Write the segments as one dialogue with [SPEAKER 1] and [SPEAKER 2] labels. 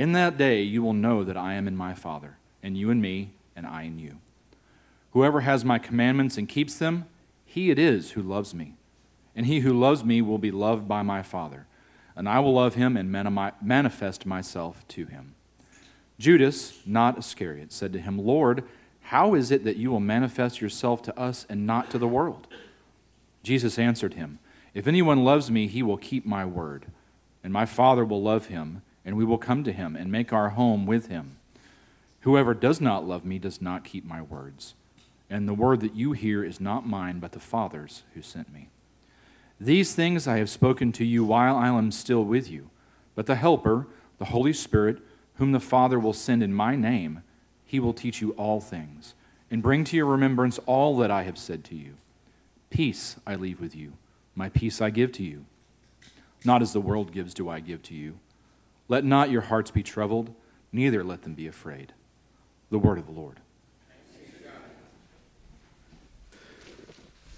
[SPEAKER 1] In that day you will know that I am in my Father, and you in me, and I in you. Whoever has my commandments and keeps them, he it is who loves me. And he who loves me will be loved by my Father, and I will love him and manifest myself to him. Judas, not Iscariot, said to him, Lord, how is it that you will manifest yourself to us and not to the world? Jesus answered him, If anyone loves me, he will keep my word, and my Father will love him and we will come to him and make our home with him. Whoever does not love me does not keep my words, and the word that you hear is not mine, but the Father's who sent me. These things I have spoken to you while I am still with you, but the Helper, the Holy Spirit, whom the Father will send in my name, he will teach you all things, and bring to your remembrance all that I have said to you. Peace I leave with you, my peace I give to you. Not as the world gives, do I give to you. Let not your hearts be troubled, neither let them be afraid. The word of the Lord.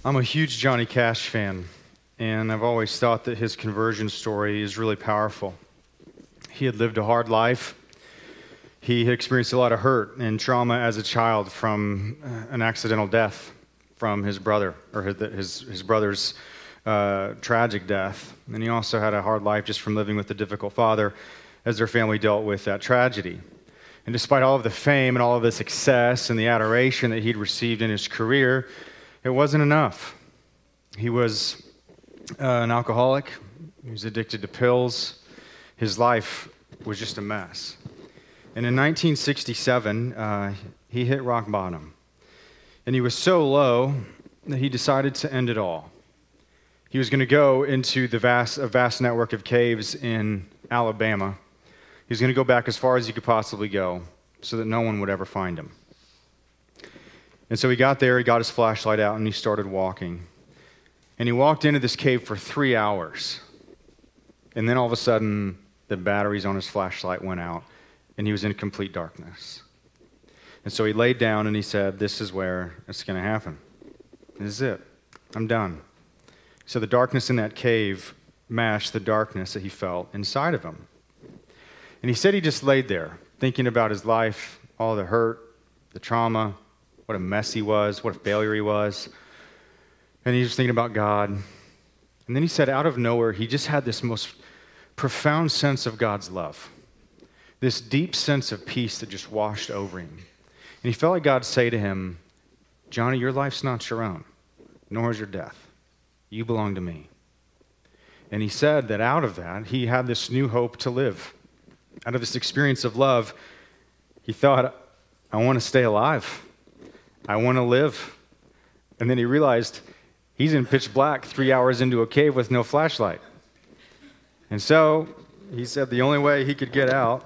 [SPEAKER 2] I'm a huge Johnny Cash fan, and I've always thought that his conversion story is really powerful. He had lived a hard life. He experienced a lot of hurt and trauma as a child from uh, an accidental death from his brother, or his, his brother's uh, tragic death. And he also had a hard life just from living with a difficult father as their family dealt with that tragedy. And despite all of the fame and all of the success and the adoration that he'd received in his career, it wasn't enough. He was uh, an alcoholic, he was addicted to pills. His life was just a mess. And in 1967, uh, he hit rock bottom. And he was so low that he decided to end it all. He was going to go into the vast, a vast network of caves in Alabama He's going to go back as far as he could possibly go so that no one would ever find him. And so he got there, he got his flashlight out, and he started walking. And he walked into this cave for three hours. And then all of a sudden, the batteries on his flashlight went out, and he was in complete darkness. And so he laid down and he said, This is where it's going to happen. This is it. I'm done. So the darkness in that cave matched the darkness that he felt inside of him. And he said he just laid there, thinking about his life, all the hurt, the trauma, what a mess he was, what a failure he was. And he was thinking about God. And then he said, out of nowhere, he just had this most profound sense of God's love, this deep sense of peace that just washed over him. And he felt like God say to him, Johnny, your life's not your own, nor is your death. You belong to me. And he said that out of that, he had this new hope to live out of this experience of love, he thought, I want to stay alive. I want to live. And then he realized he's in pitch black three hours into a cave with no flashlight. And so he said the only way he could get out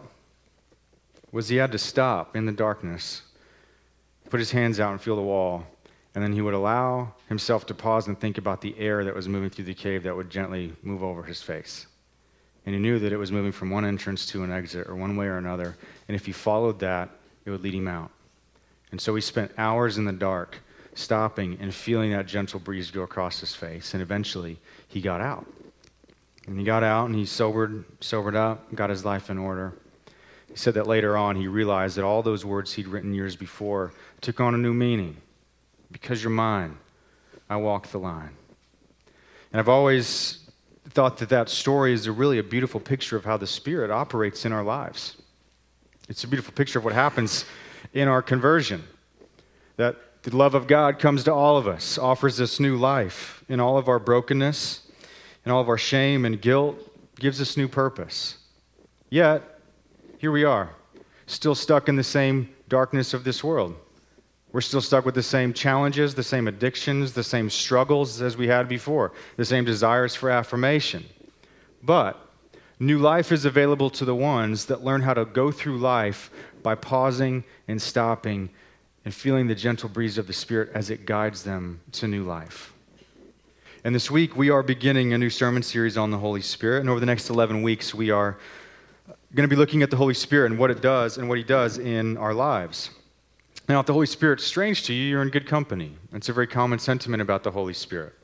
[SPEAKER 2] was he had to stop in the darkness, put his hands out and feel the wall, and then he would allow himself to pause and think about the air that was moving through the cave that would gently move over his face and he knew that it was moving from one entrance to an exit or one way or another. And if he followed that, it would lead him out. And so he spent hours in the dark, stopping and feeling that gentle breeze go across his face. And eventually, he got out. And he got out and he sobered, sobered up, got his life in order. He said that later on, he realized that all those words he'd written years before took on a new meaning. Because you're mine, I walk the line. And I've always thought that that story is a really a beautiful picture of how the Spirit operates in our lives. It's a beautiful picture of what happens in our conversion. That the love of God comes to all of us, offers us new life in all of our brokenness, in all of our shame and guilt, gives us new purpose. Yet, here we are, still stuck in the same darkness of this world. We're still stuck with the same challenges, the same addictions, the same struggles as we had before, the same desires for affirmation. But New life is available to the ones that learn how to go through life by pausing and stopping and feeling the gentle breeze of the Spirit as it guides them to new life. And this week, we are beginning a new sermon series on the Holy Spirit. And over the next 11 weeks, we are going to be looking at the Holy Spirit and what it does and what He does in our lives. Now, if the Holy Spirit's strange to you, you're in good company. It's a very common sentiment about the Holy Spirit.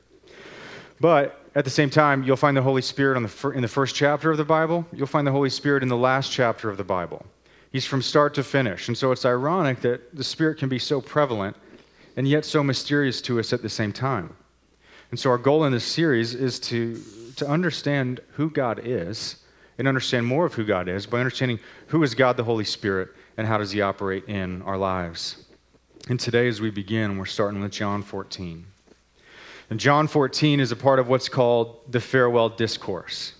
[SPEAKER 2] But at the same time, you'll find the Holy Spirit the fir- in the first chapter of the Bible. You'll find the Holy Spirit in the last chapter of the Bible. He's from start to finish. And so it's ironic that the Spirit can be so prevalent and yet so mysterious to us at the same time. And so our goal in this series is to, to understand who God is and understand more of who God is by understanding who is God the Holy Spirit and how does he operate in our lives. And today as we begin, we're starting with John 14. And John 14 is a part of what's called the farewell discourse.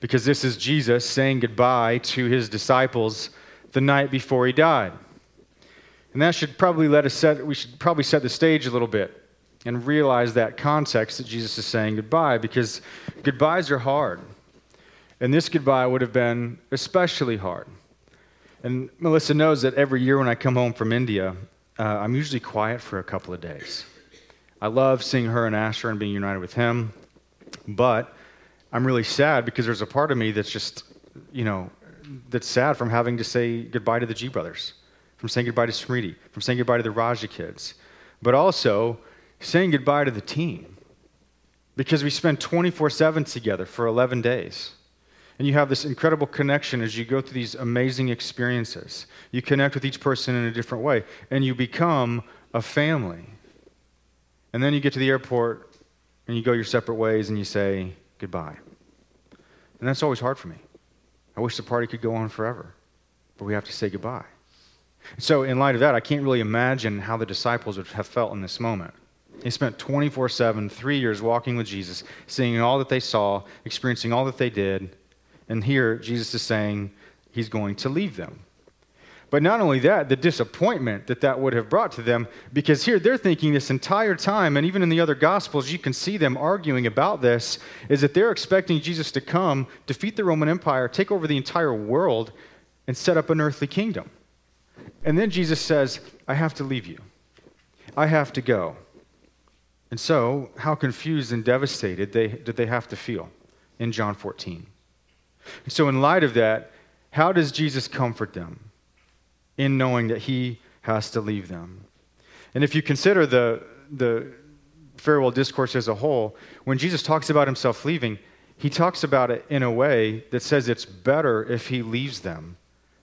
[SPEAKER 2] Because this is Jesus saying goodbye to his disciples the night before he died. And that should probably let us set, we should probably set the stage a little bit and realize that context that Jesus is saying goodbye because goodbyes are hard. And this goodbye would have been especially hard. And Melissa knows that every year when I come home from India, uh, I'm usually quiet for a couple of days. I love seeing her and Asher and being united with him, but I'm really sad because there's a part of me that's just, you know, that's sad from having to say goodbye to the G brothers, from saying goodbye to Smriti, from saying goodbye to the Raja kids, but also saying goodbye to the team because we spent 24 7 together for 11 days. And you have this incredible connection as you go through these amazing experiences. You connect with each person in a different way, and you become a family. And then you get to the airport and you go your separate ways and you say goodbye. And that's always hard for me. I wish the party could go on forever, but we have to say goodbye. So, in light of that, I can't really imagine how the disciples would have felt in this moment. They spent 24 7, three years walking with Jesus, seeing all that they saw, experiencing all that they did. And here, Jesus is saying he's going to leave them. But not only that, the disappointment that that would have brought to them, because here they're thinking this entire time, and even in the other Gospels, you can see them arguing about this, is that they're expecting Jesus to come, defeat the Roman Empire, take over the entire world, and set up an earthly kingdom. And then Jesus says, I have to leave you, I have to go. And so, how confused and devastated they, did they have to feel in John 14? So, in light of that, how does Jesus comfort them? in knowing that he has to leave them. And if you consider the, the farewell discourse as a whole, when Jesus talks about himself leaving, he talks about it in a way that says it's better if he leaves them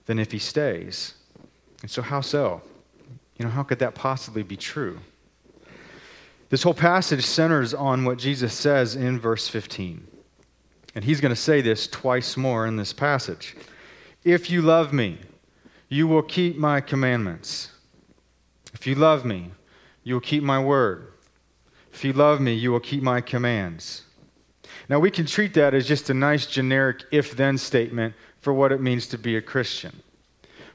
[SPEAKER 2] than if he stays. And so, how so? You know, how could that possibly be true? This whole passage centers on what Jesus says in verse 15. And he's going to say this twice more in this passage. If you love me, you will keep my commandments. If you love me, you will keep my word. If you love me, you will keep my commands. Now, we can treat that as just a nice generic if then statement for what it means to be a Christian.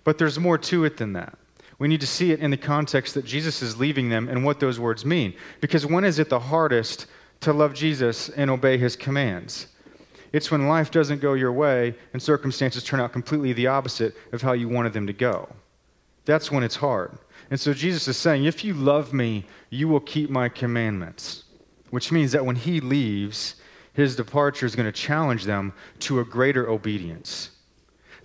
[SPEAKER 2] But there's more to it than that. We need to see it in the context that Jesus is leaving them and what those words mean. Because when is it the hardest to love Jesus and obey his commands? It's when life doesn't go your way and circumstances turn out completely the opposite of how you wanted them to go. That's when it's hard. And so Jesus is saying, If you love me, you will keep my commandments. Which means that when he leaves, his departure is going to challenge them to a greater obedience.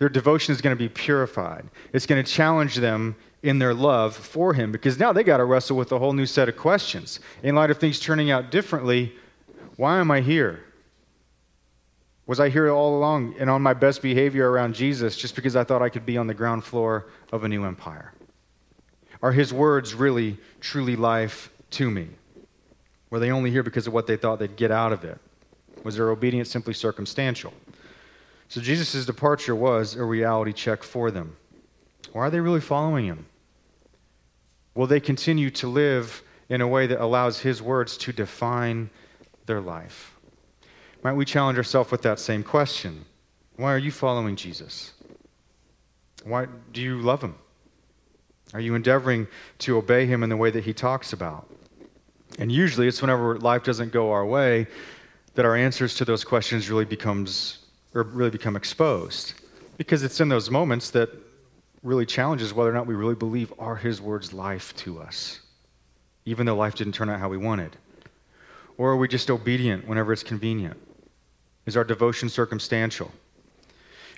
[SPEAKER 2] Their devotion is going to be purified. It's going to challenge them in their love for him because now they got to wrestle with a whole new set of questions. In light of things turning out differently, why am I here? Was I here all along and on my best behavior around Jesus just because I thought I could be on the ground floor of a new empire? Are his words really, truly life to me? Were they only here because of what they thought they'd get out of it? Was their obedience simply circumstantial? So Jesus' departure was a reality check for them. Or are they really following him? Will they continue to live in a way that allows his words to define their life? Might we challenge ourselves with that same question? Why are you following Jesus? Why do you love him? Are you endeavoring to obey him in the way that he talks about? And usually it's whenever life doesn't go our way that our answers to those questions really becomes or really become exposed. Because it's in those moments that really challenges whether or not we really believe are his words life to us, even though life didn't turn out how we wanted. Or are we just obedient whenever it's convenient? Is our devotion circumstantial?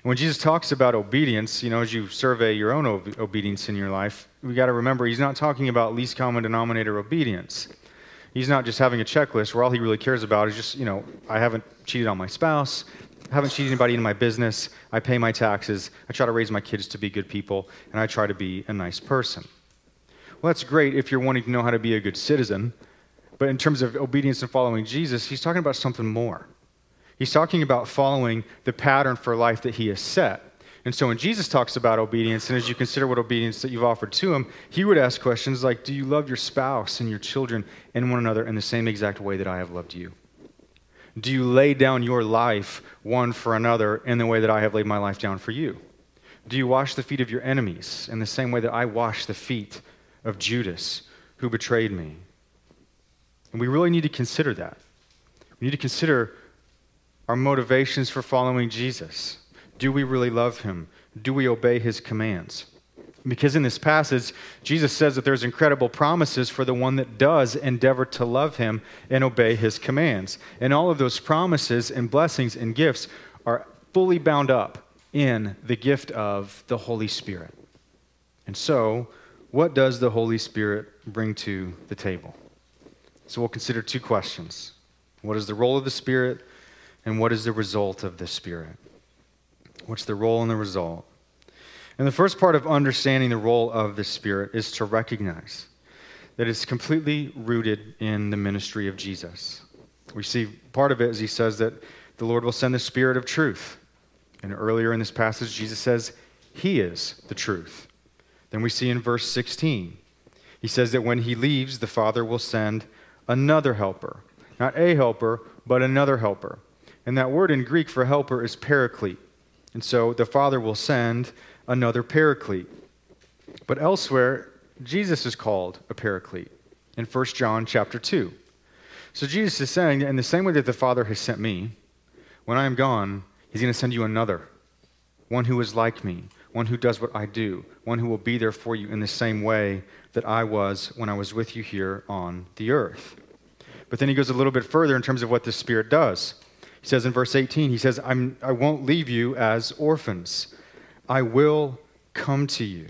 [SPEAKER 2] when Jesus talks about obedience, you know, as you survey your own ob- obedience in your life, we got to remember he's not talking about least common denominator obedience. He's not just having a checklist where all he really cares about is just, you know, I haven't cheated on my spouse, I haven't cheated anybody in my business, I pay my taxes, I try to raise my kids to be good people, and I try to be a nice person. Well, that's great if you're wanting to know how to be a good citizen, but in terms of obedience and following Jesus, he's talking about something more. He's talking about following the pattern for life that he has set. And so when Jesus talks about obedience, and as you consider what obedience that you've offered to him, he would ask questions like Do you love your spouse and your children and one another in the same exact way that I have loved you? Do you lay down your life one for another in the way that I have laid my life down for you? Do you wash the feet of your enemies in the same way that I washed the feet of Judas, who betrayed me? And we really need to consider that. We need to consider our motivations for following Jesus. Do we really love him? Do we obey his commands? Because in this passage, Jesus says that there's incredible promises for the one that does endeavor to love him and obey his commands. And all of those promises and blessings and gifts are fully bound up in the gift of the Holy Spirit. And so, what does the Holy Spirit bring to the table? So, we'll consider two questions What is the role of the Spirit? And what is the result of the Spirit? What's the role and the result? And the first part of understanding the role of the Spirit is to recognize that it's completely rooted in the ministry of Jesus. We see part of it as he says that the Lord will send the Spirit of truth. And earlier in this passage, Jesus says, He is the truth. Then we see in verse 16, he says that when he leaves, the Father will send another helper. Not a helper, but another helper and that word in Greek for helper is paraclete. And so the Father will send another paraclete. But elsewhere, Jesus is called a paraclete in 1 John chapter 2. So Jesus is saying, in the same way that the Father has sent me, when I am gone, he's going to send you another, one who is like me, one who does what I do, one who will be there for you in the same way that I was when I was with you here on the earth. But then he goes a little bit further in terms of what the Spirit does. He says in verse 18, he says, I'm, I won't leave you as orphans. I will come to you.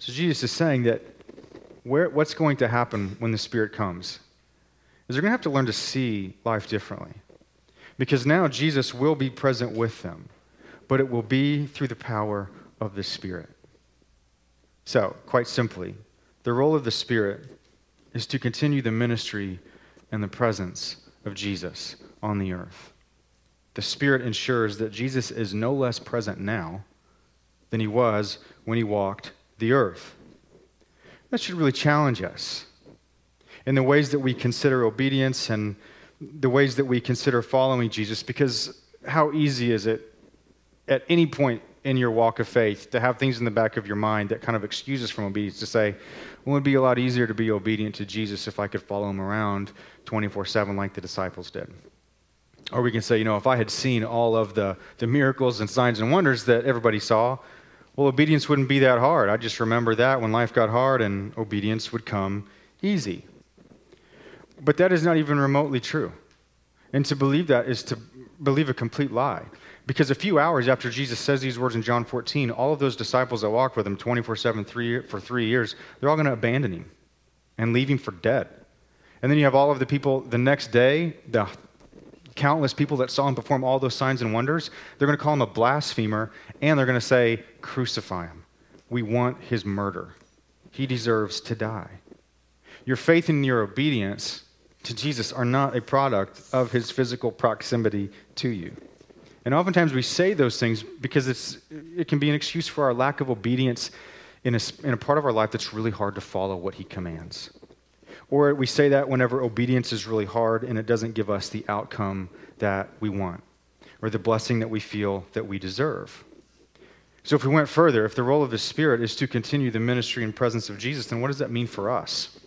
[SPEAKER 2] So Jesus is saying that where, what's going to happen when the Spirit comes is they're going to have to learn to see life differently. Because now Jesus will be present with them, but it will be through the power of the Spirit. So, quite simply, the role of the Spirit is to continue the ministry and the presence of Jesus on the earth. The Spirit ensures that Jesus is no less present now than he was when he walked the earth. That should really challenge us in the ways that we consider obedience and the ways that we consider following Jesus, because how easy is it at any point in your walk of faith to have things in the back of your mind that kind of excuse us from obedience to say, well, it would be a lot easier to be obedient to Jesus if I could follow him around 24 7 like the disciples did. Or we can say, you know, if I had seen all of the, the miracles and signs and wonders that everybody saw, well, obedience wouldn't be that hard. I just remember that when life got hard and obedience would come easy. But that is not even remotely true. And to believe that is to believe a complete lie. Because a few hours after Jesus says these words in John 14, all of those disciples that walked with him 24 7 for three years, they're all going to abandon him and leave him for dead. And then you have all of the people the next day, the countless people that saw him perform all those signs and wonders, they're going to call him a blasphemer and they're going to say, Crucify him. We want his murder. He deserves to die. Your faith and your obedience to Jesus are not a product of his physical proximity to you. And oftentimes we say those things because it's, it can be an excuse for our lack of obedience in a, in a part of our life that's really hard to follow what he commands. Or we say that whenever obedience is really hard and it doesn't give us the outcome that we want or the blessing that we feel that we deserve. So, if we went further, if the role of the Spirit is to continue the ministry and presence of Jesus, then what does that mean for us?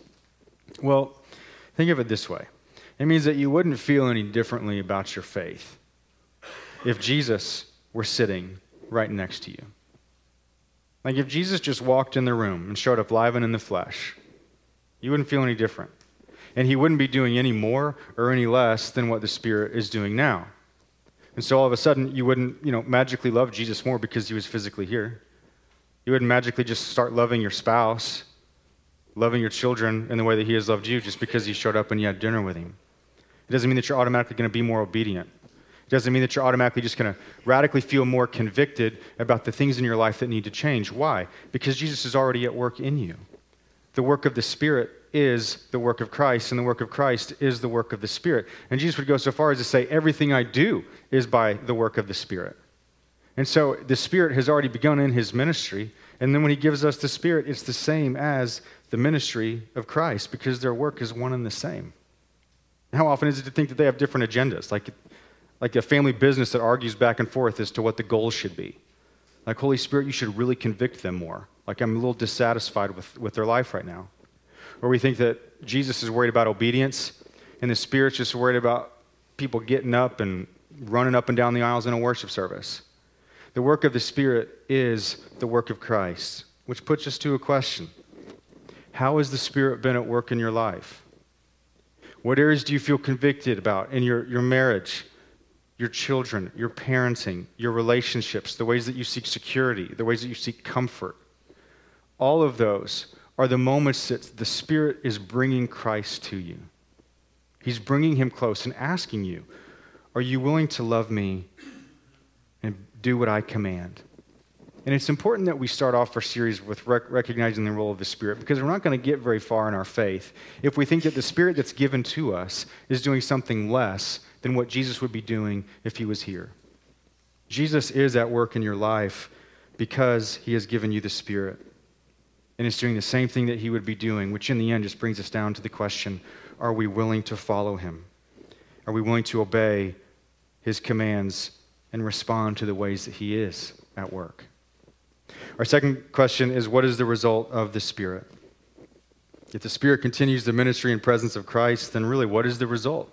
[SPEAKER 2] Well, think of it this way it means that you wouldn't feel any differently about your faith. if Jesus were sitting right next to you? Like if Jesus just walked in the room and showed up live and in the flesh, you wouldn't feel any different. And he wouldn't be doing any more or any less than what the Spirit is doing now. And so all of a sudden, you wouldn't, you know, magically love Jesus more because he was physically here. You wouldn't magically just start loving your spouse, loving your children in the way that he has loved you just because he showed up and you had dinner with him. It doesn't mean that you're automatically going to be more obedient. It doesn't mean that you're automatically just going to radically feel more convicted about the things in your life that need to change. Why? Because Jesus is already at work in you. The work of the Spirit is the work of Christ, and the work of Christ is the work of the Spirit. And Jesus would go so far as to say, Everything I do is by the work of the Spirit. And so the Spirit has already begun in his ministry. And then when he gives us the Spirit, it's the same as the ministry of Christ because their work is one and the same. How often is it to think that they have different agendas? Like like a family business that argues back and forth as to what the goals should be. Like, Holy Spirit, you should really convict them more. Like, I'm a little dissatisfied with, with their life right now. Or we think that Jesus is worried about obedience, and the Spirit's just worried about people getting up and running up and down the aisles in a worship service. The work of the Spirit is the work of Christ, which puts us to a question How has the Spirit been at work in your life? What areas do you feel convicted about in your, your marriage, your children, your parenting, your relationships, the ways that you seek security, the ways that you seek comfort. All of those are the moments that the Spirit is bringing Christ to you. He's bringing him close and asking you, Are you willing to love me and do what I command? And it's important that we start off our series with rec- recognizing the role of the Spirit because we're not going to get very far in our faith if we think that the Spirit that's given to us is doing something less than what Jesus would be doing if he was here. Jesus is at work in your life because he has given you the Spirit. And is doing the same thing that he would be doing, which in the end just brings us down to the question are we willing to follow him? Are we willing to obey his commands and respond to the ways that he is at work? Our second question is what is the result of the Spirit? If the Spirit continues the ministry and presence of Christ, then really what is the result?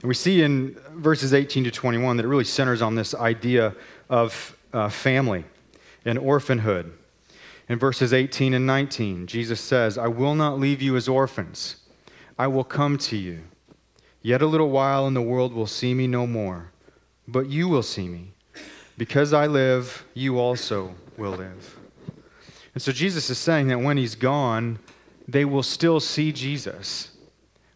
[SPEAKER 2] And we see in verses 18 to 21 that it really centers on this idea of uh, family and orphanhood. In verses 18 and 19, Jesus says, I will not leave you as orphans, I will come to you. Yet a little while, and the world will see me no more, but you will see me. Because I live, you also will live. And so Jesus is saying that when he's gone, they will still see Jesus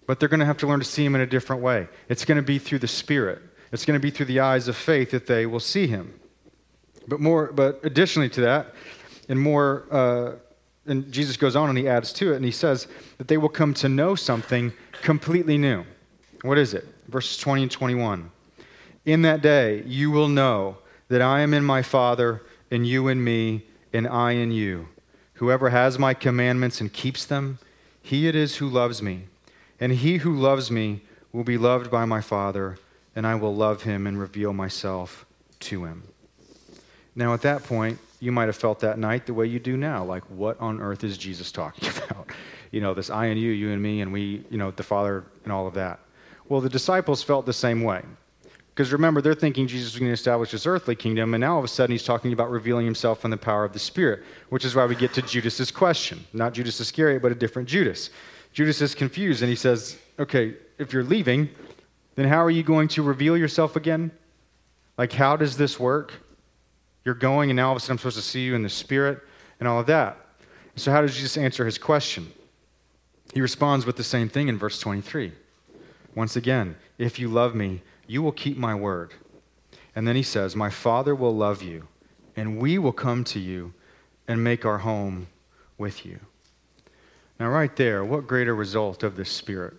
[SPEAKER 2] but they're going to have to learn to see him in a different way. It's going to be through the Spirit. It's going to be through the eyes of faith that they will see him. But more, but additionally to that, and more, uh, and Jesus goes on and he adds to it, and he says that they will come to know something completely new. What is it? Verses 20 and 21. In that day, you will know that I am in my Father, and you in me, and I in you. Whoever has my commandments and keeps them, he it is who loves me. And he who loves me will be loved by my Father, and I will love him and reveal myself to him. Now, at that point, you might have felt that night the way you do now. Like, what on earth is Jesus talking about? You know, this I and you, you and me, and we, you know, the Father and all of that. Well, the disciples felt the same way. Because remember, they're thinking Jesus is going to establish his earthly kingdom, and now all of a sudden he's talking about revealing himself in the power of the Spirit, which is why we get to Judas's question. Not Judas Iscariot, but a different Judas. Judas is confused and he says, Okay, if you're leaving, then how are you going to reveal yourself again? Like, how does this work? You're going, and now all of a sudden I'm supposed to see you in the Spirit and all of that. So, how does Jesus answer his question? He responds with the same thing in verse 23. Once again, if you love me, you will keep my word. And then he says, My Father will love you, and we will come to you and make our home with you. Now, right there, what greater result of the Spirit?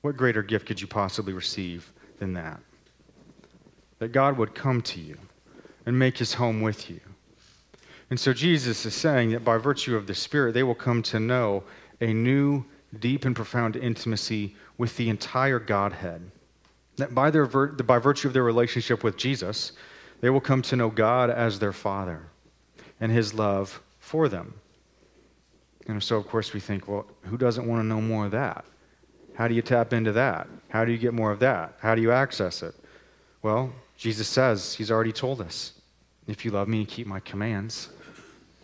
[SPEAKER 2] What greater gift could you possibly receive than that? That God would come to you and make his home with you. And so Jesus is saying that by virtue of the Spirit, they will come to know a new, deep, and profound intimacy with the entire Godhead. That by, their, by virtue of their relationship with Jesus, they will come to know God as their Father and his love for them. And so, of course, we think, well, who doesn't want to know more of that? How do you tap into that? How do you get more of that? How do you access it? Well, Jesus says, He's already told us, if you love me and keep my commands,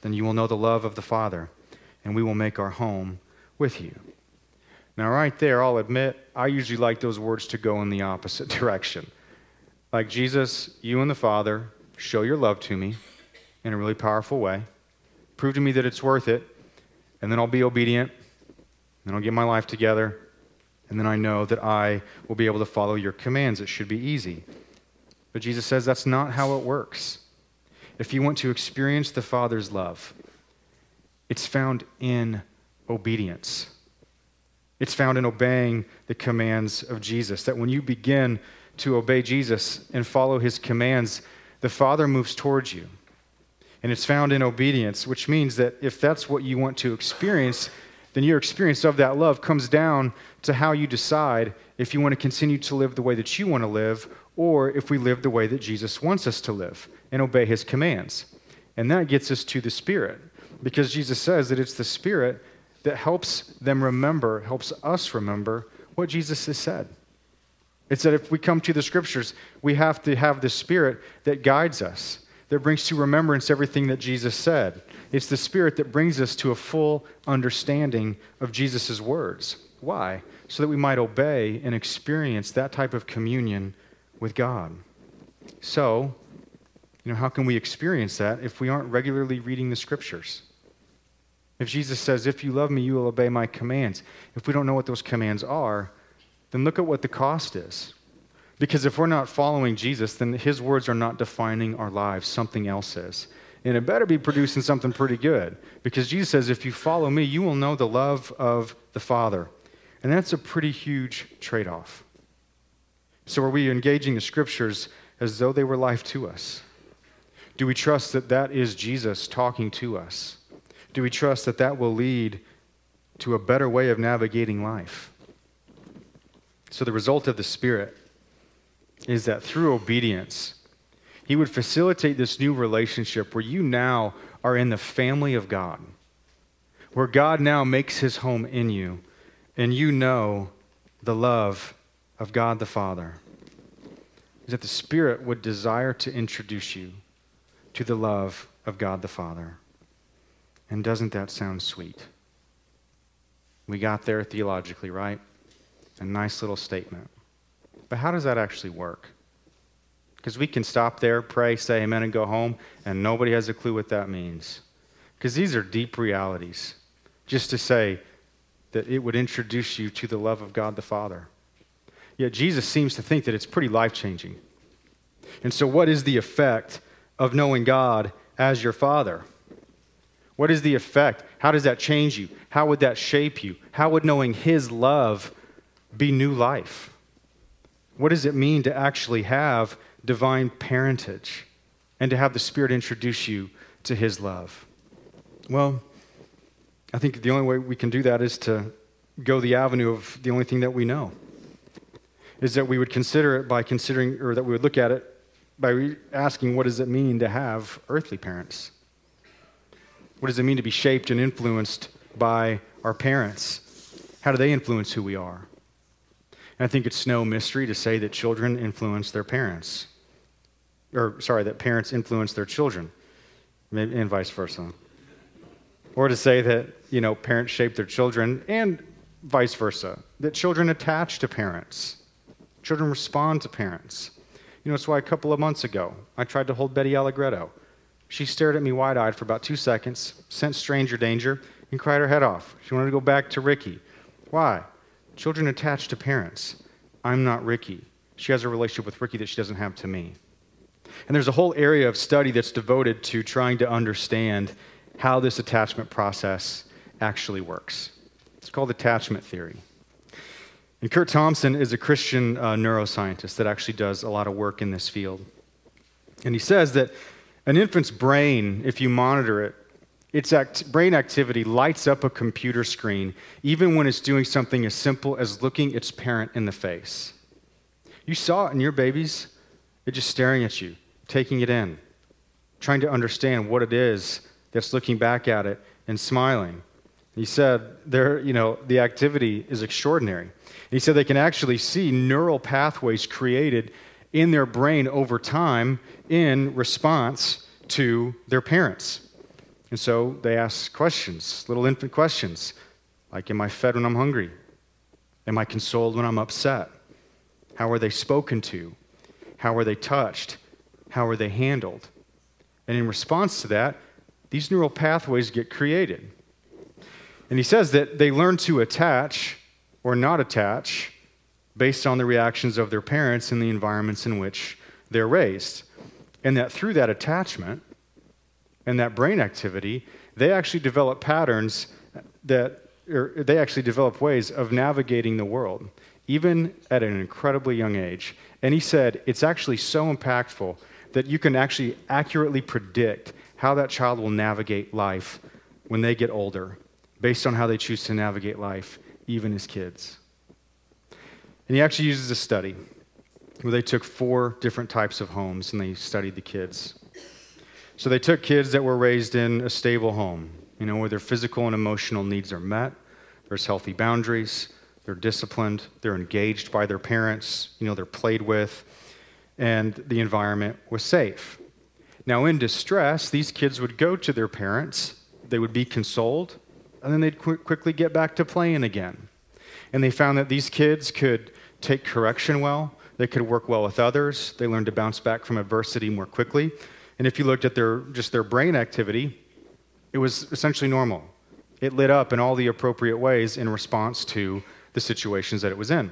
[SPEAKER 2] then you will know the love of the Father, and we will make our home with you. Now, right there, I'll admit, I usually like those words to go in the opposite direction. Like, Jesus, you and the Father, show your love to me in a really powerful way. Prove to me that it's worth it, and then I'll be obedient, then I'll get my life together, and then I know that I will be able to follow your commands. It should be easy. But Jesus says that's not how it works. If you want to experience the Father's love, it's found in obedience. It's found in obeying the commands of Jesus. That when you begin to obey Jesus and follow his commands, the Father moves towards you. And it's found in obedience, which means that if that's what you want to experience, then your experience of that love comes down to how you decide if you want to continue to live the way that you want to live or if we live the way that Jesus wants us to live and obey his commands. And that gets us to the Spirit because Jesus says that it's the Spirit that helps them remember, helps us remember what Jesus has said. It's that if we come to the scriptures, we have to have the Spirit that guides us, that brings to remembrance everything that Jesus said. It's the Spirit that brings us to a full understanding of Jesus' words. Why? So that we might obey and experience that type of communion with God. So, you know, how can we experience that if we aren't regularly reading the scriptures? If Jesus says, If you love me, you will obey my commands. If we don't know what those commands are, then look at what the cost is. Because if we're not following Jesus, then his words are not defining our lives, something else is. And it better be producing something pretty good. Because Jesus says, If you follow me, you will know the love of the Father. And that's a pretty huge trade off. So, are we engaging the scriptures as though they were life to us? Do we trust that that is Jesus talking to us? Do we trust that that will lead to a better way of navigating life? So, the result of the Spirit is that through obedience, He would facilitate this new relationship where you now are in the family of God, where God now makes His home in you, and you know the love of God the Father is that the Spirit would desire to introduce you to the love of God the Father. And doesn't that sound sweet? We got there theologically, right? A nice little statement. But how does that actually work? Because we can stop there, pray, say amen, and go home, and nobody has a clue what that means. Because these are deep realities. Just to say that it would introduce you to the love of God the Father. Yet Jesus seems to think that it's pretty life changing. And so, what is the effect of knowing God as your Father? What is the effect? How does that change you? How would that shape you? How would knowing His love be new life? What does it mean to actually have divine parentage and to have the Spirit introduce you to His love? Well, I think the only way we can do that is to go the avenue of the only thing that we know is that we would consider it by considering, or that we would look at it by asking, what does it mean to have earthly parents? What does it mean to be shaped and influenced by our parents? How do they influence who we are? I think it's no mystery to say that children influence their parents. Or, sorry, that parents influence their children, and vice versa. Or to say that, you know, parents shape their children, and vice versa, that children attach to parents. Children respond to parents. You know, it's why a couple of months ago I tried to hold Betty Allegretto. She stared at me wide eyed for about two seconds, sensed stranger danger, and cried her head off. She wanted to go back to Ricky. Why? Children attached to parents. I'm not Ricky. She has a relationship with Ricky that she doesn't have to me. And there's a whole area of study that's devoted to trying to understand how this attachment process actually works. It's called attachment theory. And Curt Thompson is a Christian uh, neuroscientist that actually does a lot of work in this field. And he says that an infant's brain, if you monitor it, its act- brain activity lights up a computer screen even when it's doing something as simple as looking its parent in the face. You saw it in your babies, they're just staring at you, taking it in, trying to understand what it is that's looking back at it and smiling. He said there, you know, the activity is extraordinary. He said they can actually see neural pathways created in their brain over time in response to their parents. And so they ask questions, little infant questions, like Am I fed when I'm hungry? Am I consoled when I'm upset? How are they spoken to? How are they touched? How are they handled? And in response to that, these neural pathways get created. And he says that they learn to attach or not attach based on the reactions of their parents and the environments in which they're raised. And that through that attachment and that brain activity, they actually develop patterns that, or they actually develop ways of navigating the world, even at an incredibly young age. And he said it's actually so impactful that you can actually accurately predict how that child will navigate life when they get older, based on how they choose to navigate life, even as kids. And he actually uses a study where they took four different types of homes and they studied the kids. So they took kids that were raised in a stable home, you know, where their physical and emotional needs are met, there's healthy boundaries, they're disciplined, they're engaged by their parents, you know, they're played with, and the environment was safe. Now, in distress, these kids would go to their parents, they would be consoled, and then they'd qu- quickly get back to playing again. And they found that these kids could take correction well, they could work well with others, they learned to bounce back from adversity more quickly. And if you looked at their just their brain activity, it was essentially normal. It lit up in all the appropriate ways in response to the situations that it was in.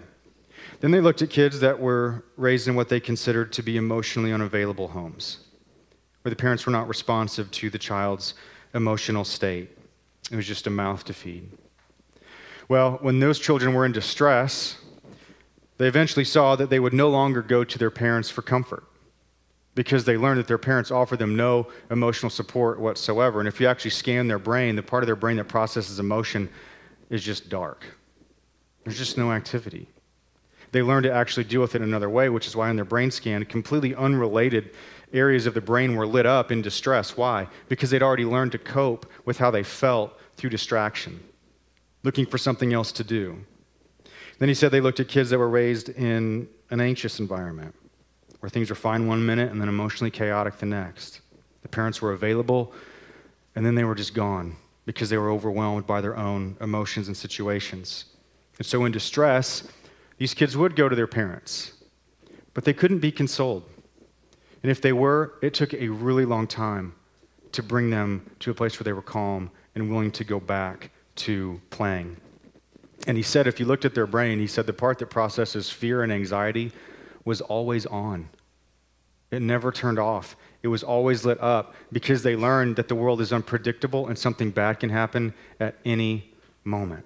[SPEAKER 2] Then they looked at kids that were raised in what they considered to be emotionally unavailable homes, where the parents were not responsive to the child's emotional state. It was just a mouth to feed. Well, when those children were in distress, they eventually saw that they would no longer go to their parents for comfort because they learned that their parents offer them no emotional support whatsoever. And if you actually scan their brain, the part of their brain that processes emotion is just dark. There's just no activity. They learn to actually deal with it another way, which is why on their brain scan, completely unrelated areas of the brain were lit up in distress. Why? Because they'd already learned to cope with how they felt through distraction, looking for something else to do. Then he said they looked at kids that were raised in an anxious environment where things were fine one minute and then emotionally chaotic the next. The parents were available and then they were just gone because they were overwhelmed by their own emotions and situations. And so, in distress, these kids would go to their parents, but they couldn't be consoled. And if they were, it took a really long time to bring them to a place where they were calm and willing to go back to playing. And he said, if you looked at their brain, he said the part that processes fear and anxiety was always on. It never turned off. It was always lit up because they learned that the world is unpredictable and something bad can happen at any moment.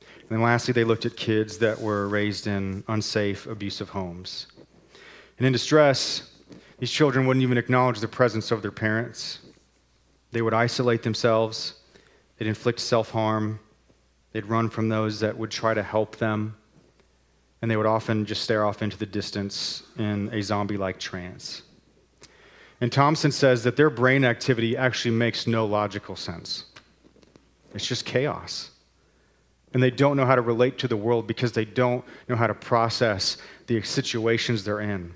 [SPEAKER 2] And then lastly, they looked at kids that were raised in unsafe, abusive homes. And in distress, these children wouldn't even acknowledge the presence of their parents. They would isolate themselves, they'd inflict self harm, They'd run from those that would try to help them, and they would often just stare off into the distance in a zombie like trance. And Thompson says that their brain activity actually makes no logical sense. It's just chaos. And they don't know how to relate to the world because they don't know how to process the situations they're in.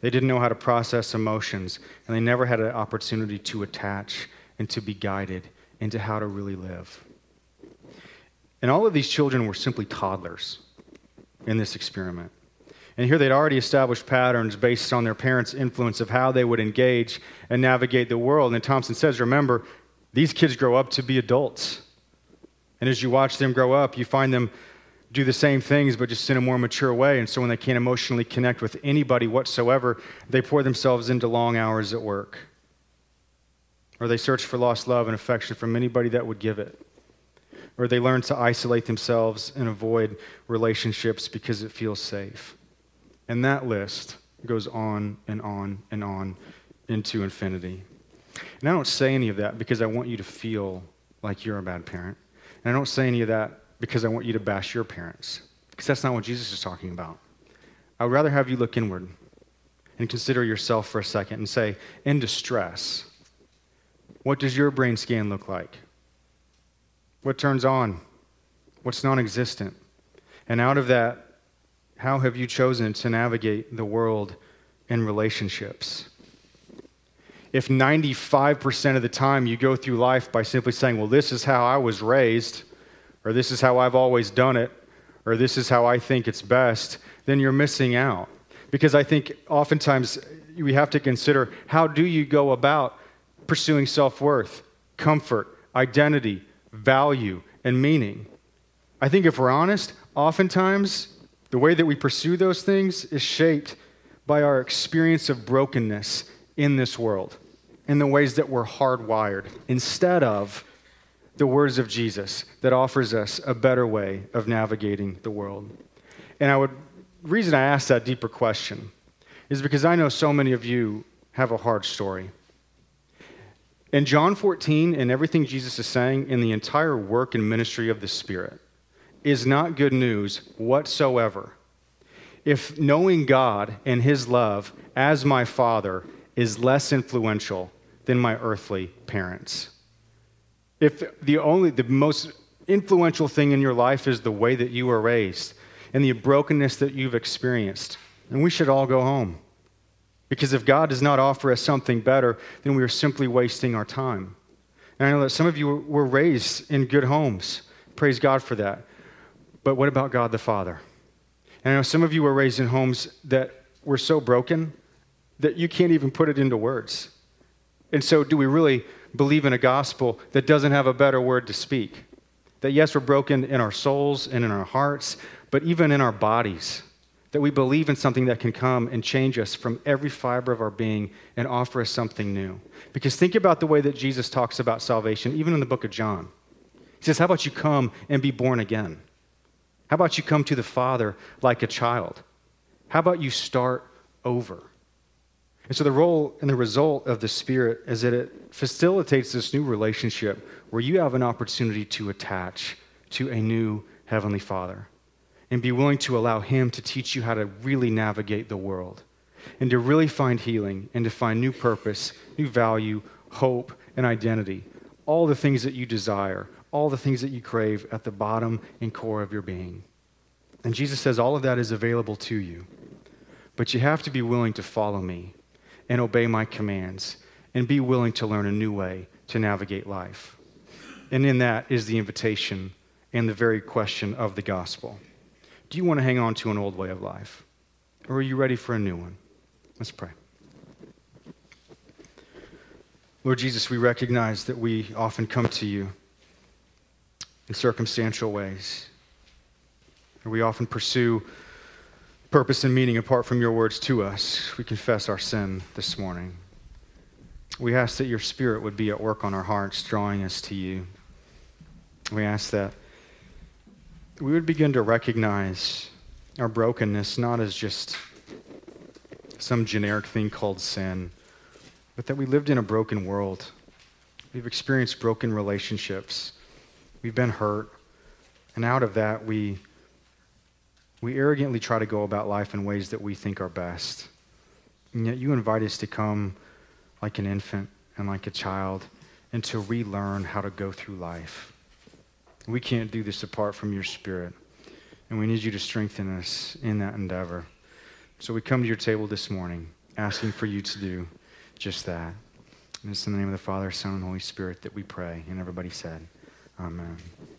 [SPEAKER 2] They didn't know how to process emotions, and they never had an opportunity to attach and to be guided into how to really live. And all of these children were simply toddlers in this experiment. And here they'd already established patterns based on their parents' influence of how they would engage and navigate the world. And Thompson says, remember, these kids grow up to be adults. And as you watch them grow up, you find them do the same things, but just in a more mature way. And so when they can't emotionally connect with anybody whatsoever, they pour themselves into long hours at work. Or they search for lost love and affection from anybody that would give it or they learn to isolate themselves and avoid relationships because it feels safe. And that list goes on and on and on into infinity. And I don't say any of that because I want you to feel like you're a bad parent. And I don't say any of that because I want you to bash your parents, because that's not what Jesus is talking about. I would rather have you look inward and consider yourself for a second and say, in distress, what does your brain scan look like? What turns on? What's non existent? And out of that, how have you chosen to navigate the world in relationships. If 95% of the time you go through life by simply saying, Well, this is how I was raised, or this is how I've always done it, or this is how I think it's best, then you're missing out. Because I think oftentimes we have to consider how do you go about pursuing self worth, comfort, identity, value, and meaning? I think if we're honest, oftentimes the way that we pursue those things is shaped by our experience of brokenness in this world, in the ways that we're hardwired, instead of the words of Jesus that offers us a better way of navigating the world. And I would reason I ask that deeper question is because I know so many of you have a hard story. In John 14 and everything Jesus is saying in the entire work and ministry of the Spirit is not good news whatsoever. If knowing God and his love as my father is less influential than my earthly parents. If the only the most influential thing in your life is the way that you were raised and the brokenness that you've experienced, then we should all go home. Because if God does not offer us something better, then we are simply wasting our time. And I know that some of you were raised in good homes. Praise God for that. But what about God the Father? And I know some of you were raised in homes that were so broken that you can't even put it into words. And so, do we really believe in a gospel that doesn't have a better word to speak? That, yes, we're broken in our souls and in our hearts, but even in our bodies. That we believe in something that can come and change us from every fiber of our being and offer us something new. Because think about the way that Jesus talks about salvation, even in the book of John. He says, How about you come and be born again? How about you come to the Father like a child? How about you start over? And so, the role and the result of the Spirit is that it facilitates this new relationship where you have an opportunity to attach to a new Heavenly Father and be willing to allow Him to teach you how to really navigate the world and to really find healing and to find new purpose, new value, hope, and identity. All the things that you desire, all the things that you crave at the bottom and core of your being. And Jesus says all of that is available to you. But you have to be willing to follow me and obey my commands and be willing to learn a new way to navigate life. And in that is the invitation and the very question of the gospel. Do you want to hang on to an old way of life? Or are you ready for a new one? Let's pray. Lord Jesus, we recognize that we often come to you in circumstantial ways. And we often pursue purpose and meaning apart from your words to us. We confess our sin this morning. We ask that your Spirit would be at work on our hearts, drawing us to you. We ask that we would begin to recognize our brokenness not as just some generic thing called sin, but that we lived in a broken world. We've experienced broken relationships. We've been hurt. And out of that, we we arrogantly try to go about life in ways that we think are best. And yet you invite us to come like an infant and like a child and to relearn how to go through life. We can't do this apart from your spirit. And we need you to strengthen us in that endeavor. So we come to your table this morning asking for you to do just that. And it's in the name of the Father, Son, and Holy Spirit that we pray. And everybody said, Amen.